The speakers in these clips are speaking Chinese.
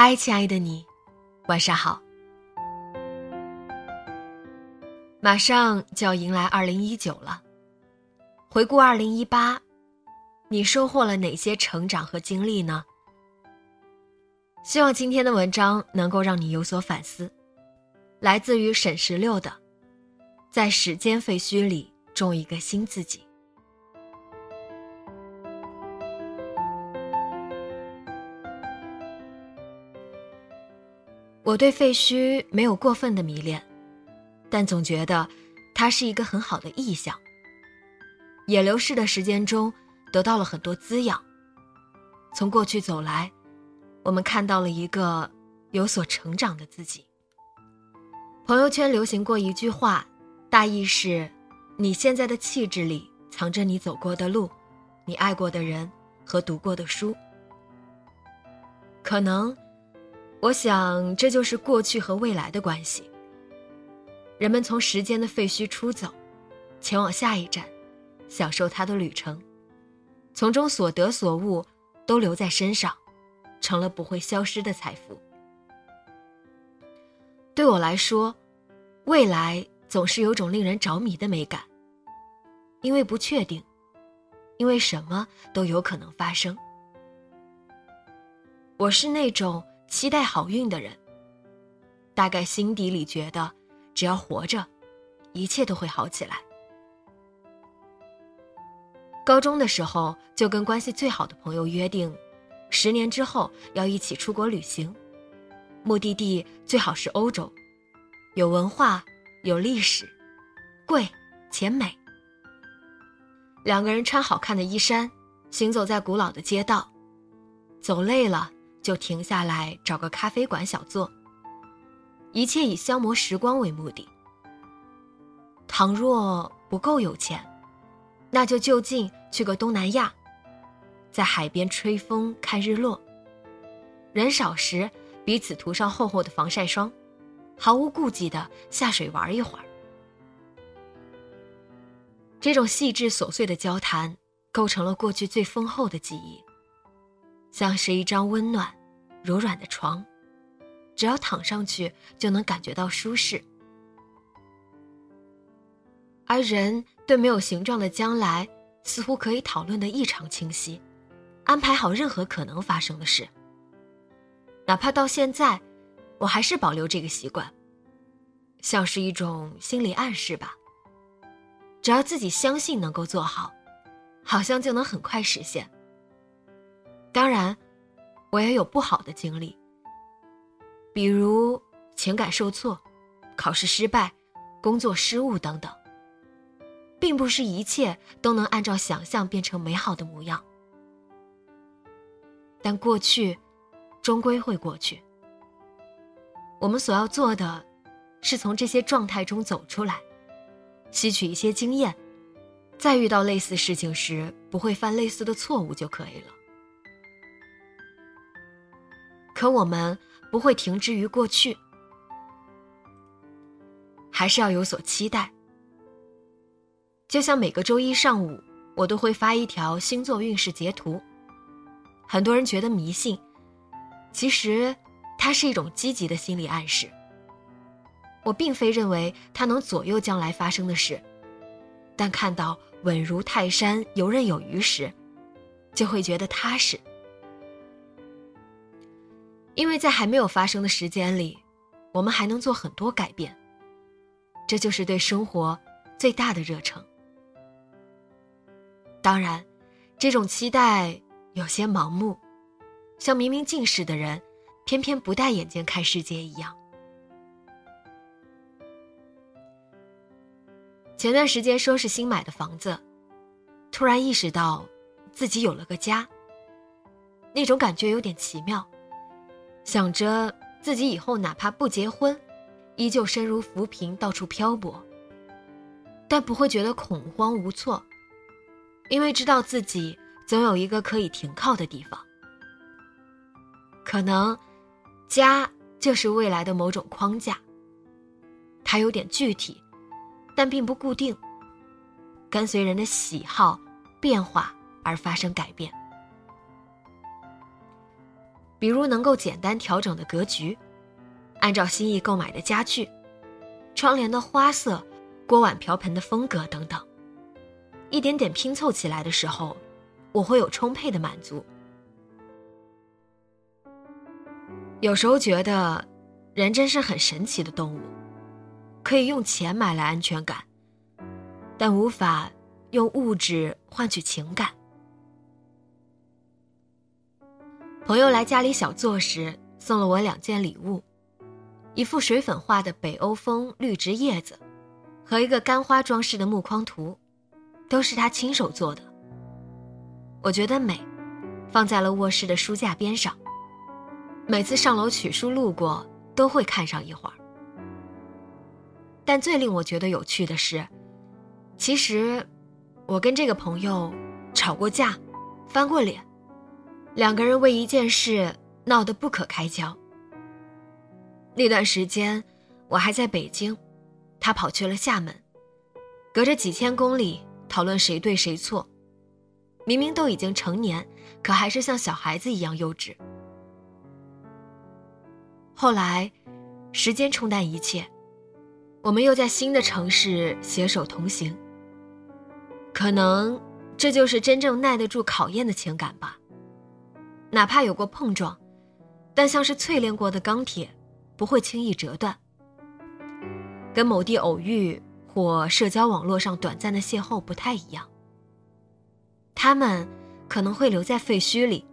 嗨，亲爱的你，晚上好。马上就要迎来二零一九了，回顾二零一八，你收获了哪些成长和经历呢？希望今天的文章能够让你有所反思。来自于沈十六的，在时间废墟里种一个新自己。我对废墟没有过分的迷恋，但总觉得它是一个很好的意象。也流逝的时间中，得到了很多滋养。从过去走来，我们看到了一个有所成长的自己。朋友圈流行过一句话，大意是：你现在的气质里藏着你走过的路，你爱过的人和读过的书。可能。我想，这就是过去和未来的关系。人们从时间的废墟出走，前往下一站，享受它的旅程，从中所得所悟都留在身上，成了不会消失的财富。对我来说，未来总是有种令人着迷的美感，因为不确定，因为什么都有可能发生。我是那种。期待好运的人，大概心底里觉得，只要活着，一切都会好起来。高中的时候就跟关系最好的朋友约定，十年之后要一起出国旅行，目的地最好是欧洲，有文化，有历史，贵且美。两个人穿好看的衣衫，行走在古老的街道，走累了。就停下来找个咖啡馆小坐。一切以消磨时光为目的。倘若不够有钱，那就就近去个东南亚，在海边吹风看日落。人少时，彼此涂上厚厚的防晒霜，毫无顾忌的下水玩一会儿。这种细致琐碎的交谈，构成了过去最丰厚的记忆，像是一张温暖。柔软的床，只要躺上去就能感觉到舒适。而人对没有形状的将来，似乎可以讨论的异常清晰，安排好任何可能发生的事。哪怕到现在，我还是保留这个习惯，像是一种心理暗示吧。只要自己相信能够做好，好像就能很快实现。当然。我也有不好的经历，比如情感受挫、考试失败、工作失误等等，并不是一切都能按照想象变成美好的模样。但过去，终归会过去。我们所要做的，是从这些状态中走出来，吸取一些经验，再遇到类似事情时，不会犯类似的错误就可以了。可我们不会停滞于过去，还是要有所期待。就像每个周一上午，我都会发一条星座运势截图。很多人觉得迷信，其实它是一种积极的心理暗示。我并非认为它能左右将来发生的事，但看到稳如泰山、游刃有余时，就会觉得踏实。因为在还没有发生的时间里，我们还能做很多改变。这就是对生活最大的热诚。当然，这种期待有些盲目，像明明近视的人，偏偏不戴眼镜看世界一样。前段时间收拾新买的房子，突然意识到自己有了个家。那种感觉有点奇妙，想着自己以后哪怕不结婚，依旧身如浮萍到处漂泊，但不会觉得恐慌无措，因为知道自己总有一个可以停靠的地方。可能，家就是未来的某种框架。它有点具体。但并不固定，跟随人的喜好变化而发生改变。比如能够简单调整的格局，按照心意购买的家具，窗帘的花色，锅碗瓢盆的风格等等，一点点拼凑起来的时候，我会有充沛的满足。有时候觉得，人真是很神奇的动物。可以用钱买来安全感，但无法用物质换取情感。朋友来家里小坐时，送了我两件礼物：一幅水粉画的北欧风绿植叶子，和一个干花装饰的木框图，都是他亲手做的。我觉得美，放在了卧室的书架边上。每次上楼取书路过，都会看上一会儿。但最令我觉得有趣的是，其实我跟这个朋友吵过架，翻过脸，两个人为一件事闹得不可开交。那段时间我还在北京，他跑去了厦门，隔着几千公里讨论谁对谁错，明明都已经成年，可还是像小孩子一样幼稚。后来，时间冲淡一切。我们又在新的城市携手同行。可能这就是真正耐得住考验的情感吧。哪怕有过碰撞，但像是淬炼过的钢铁，不会轻易折断。跟某地偶遇或社交网络上短暂的邂逅不太一样。他们可能会留在废墟里，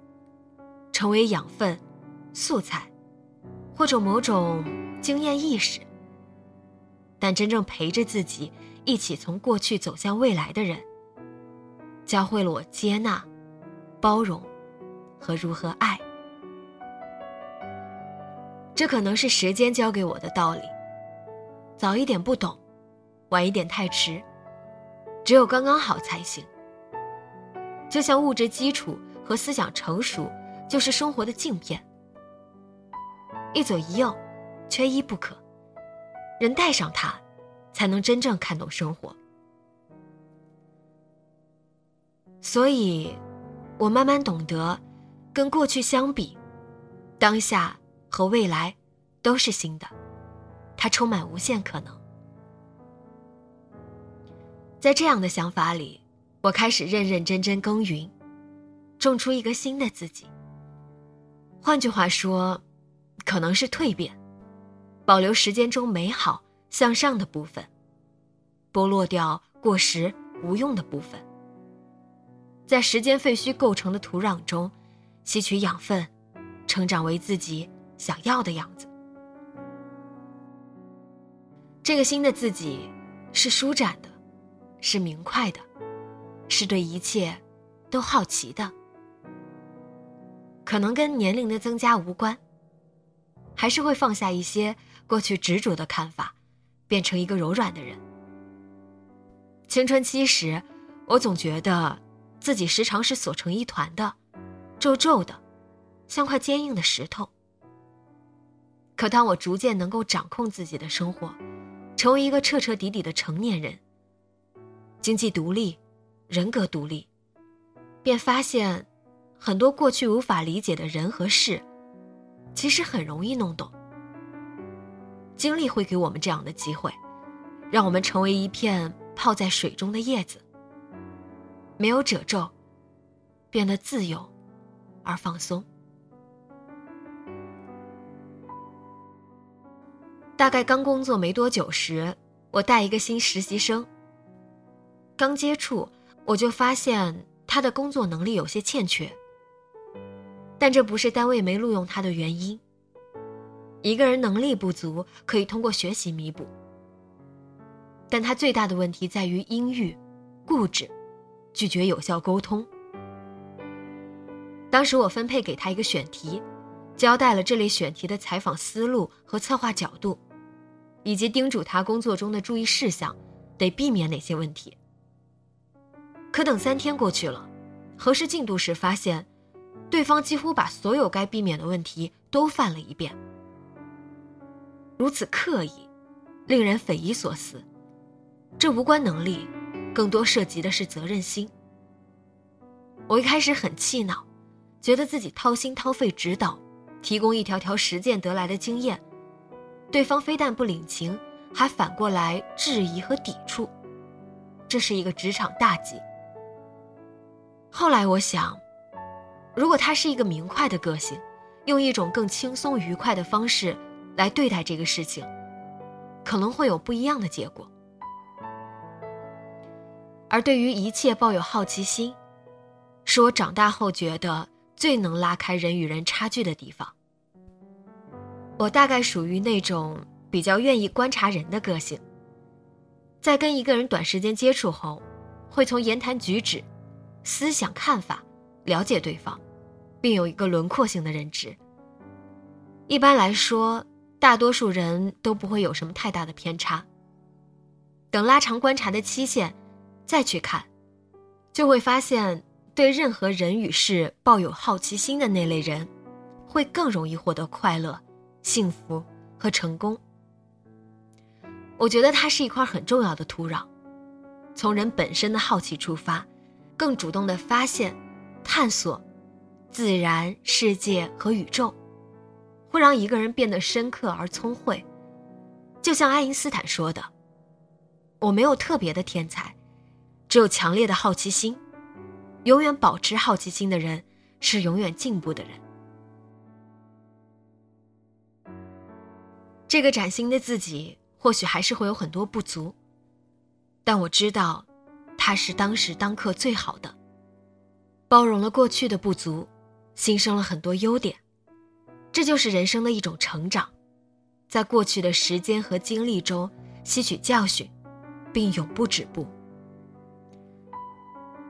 成为养分、素材，或者某种经验意识。但真正陪着自己一起从过去走向未来的人，教会了我接纳、包容和如何爱。这可能是时间教给我的道理。早一点不懂，晚一点太迟，只有刚刚好才行。就像物质基础和思想成熟，就是生活的镜片，一左一右，缺一不可。人带上它，才能真正看懂生活。所以，我慢慢懂得，跟过去相比，当下和未来都是新的，它充满无限可能。在这样的想法里，我开始认认真真耕耘，种出一个新的自己。换句话说，可能是蜕变。保留时间中美好向上的部分，剥落掉过时无用的部分，在时间废墟构成的土壤中吸取养分，成长为自己想要的样子。这个新的自己是舒展的，是明快的，是对一切都好奇的。可能跟年龄的增加无关，还是会放下一些。过去执着的看法，变成一个柔软的人。青春期时，我总觉得自己时常是锁成一团的，皱皱的，像块坚硬的石头。可当我逐渐能够掌控自己的生活，成为一个彻彻底底的成年人，经济独立，人格独立，便发现，很多过去无法理解的人和事，其实很容易弄懂。经历会给我们这样的机会，让我们成为一片泡在水中的叶子，没有褶皱，变得自由而放松。大概刚工作没多久时，我带一个新实习生。刚接触，我就发现他的工作能力有些欠缺。但这不是单位没录用他的原因。一个人能力不足，可以通过学习弥补。但他最大的问题在于阴郁、固执，拒绝有效沟通。当时我分配给他一个选题，交代了这类选题的采访思路和策划角度，以及叮嘱他工作中的注意事项，得避免哪些问题。可等三天过去了，核实进度时发现。对方几乎把所有该避免的问题都犯了一遍，如此刻意，令人匪夷所思。这无关能力，更多涉及的是责任心。我一开始很气恼，觉得自己掏心掏肺指导，提供一条条实践得来的经验，对方非但不领情，还反过来质疑和抵触，这是一个职场大忌。后来我想。如果他是一个明快的个性，用一种更轻松愉快的方式来对待这个事情，可能会有不一样的结果。而对于一切抱有好奇心，是我长大后觉得最能拉开人与人差距的地方。我大概属于那种比较愿意观察人的个性，在跟一个人短时间接触后，会从言谈举止、思想看法了解对方。并有一个轮廓性的认知。一般来说，大多数人都不会有什么太大的偏差。等拉长观察的期限，再去看，就会发现，对任何人与事抱有好奇心的那类人，会更容易获得快乐、幸福和成功。我觉得它是一块很重要的土壤，从人本身的好奇出发，更主动的发现、探索。自然世界和宇宙，会让一个人变得深刻而聪慧。就像爱因斯坦说的：“我没有特别的天才，只有强烈的好奇心。永远保持好奇心的人，是永远进步的人。”这个崭新的自己，或许还是会有很多不足，但我知道，他是当时当刻最好的，包容了过去的不足。新生了很多优点，这就是人生的一种成长，在过去的时间和经历中吸取教训，并永不止步。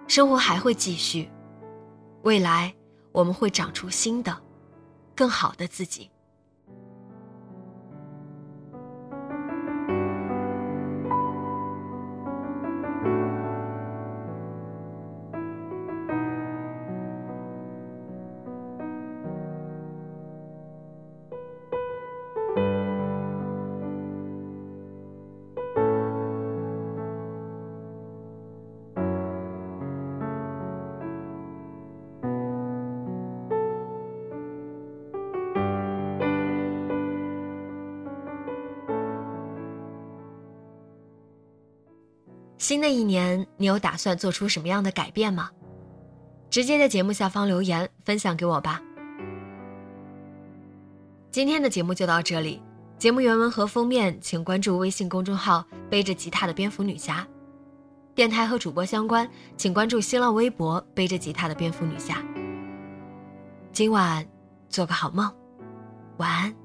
生活还会继续，未来我们会长出新的、更好的自己。新的一年，你有打算做出什么样的改变吗？直接在节目下方留言分享给我吧。今天的节目就到这里，节目原文和封面请关注微信公众号“背着吉他的蝙蝠女侠”，电台和主播相关请关注新浪微博“背着吉他的蝙蝠女侠”。今晚做个好梦，晚安。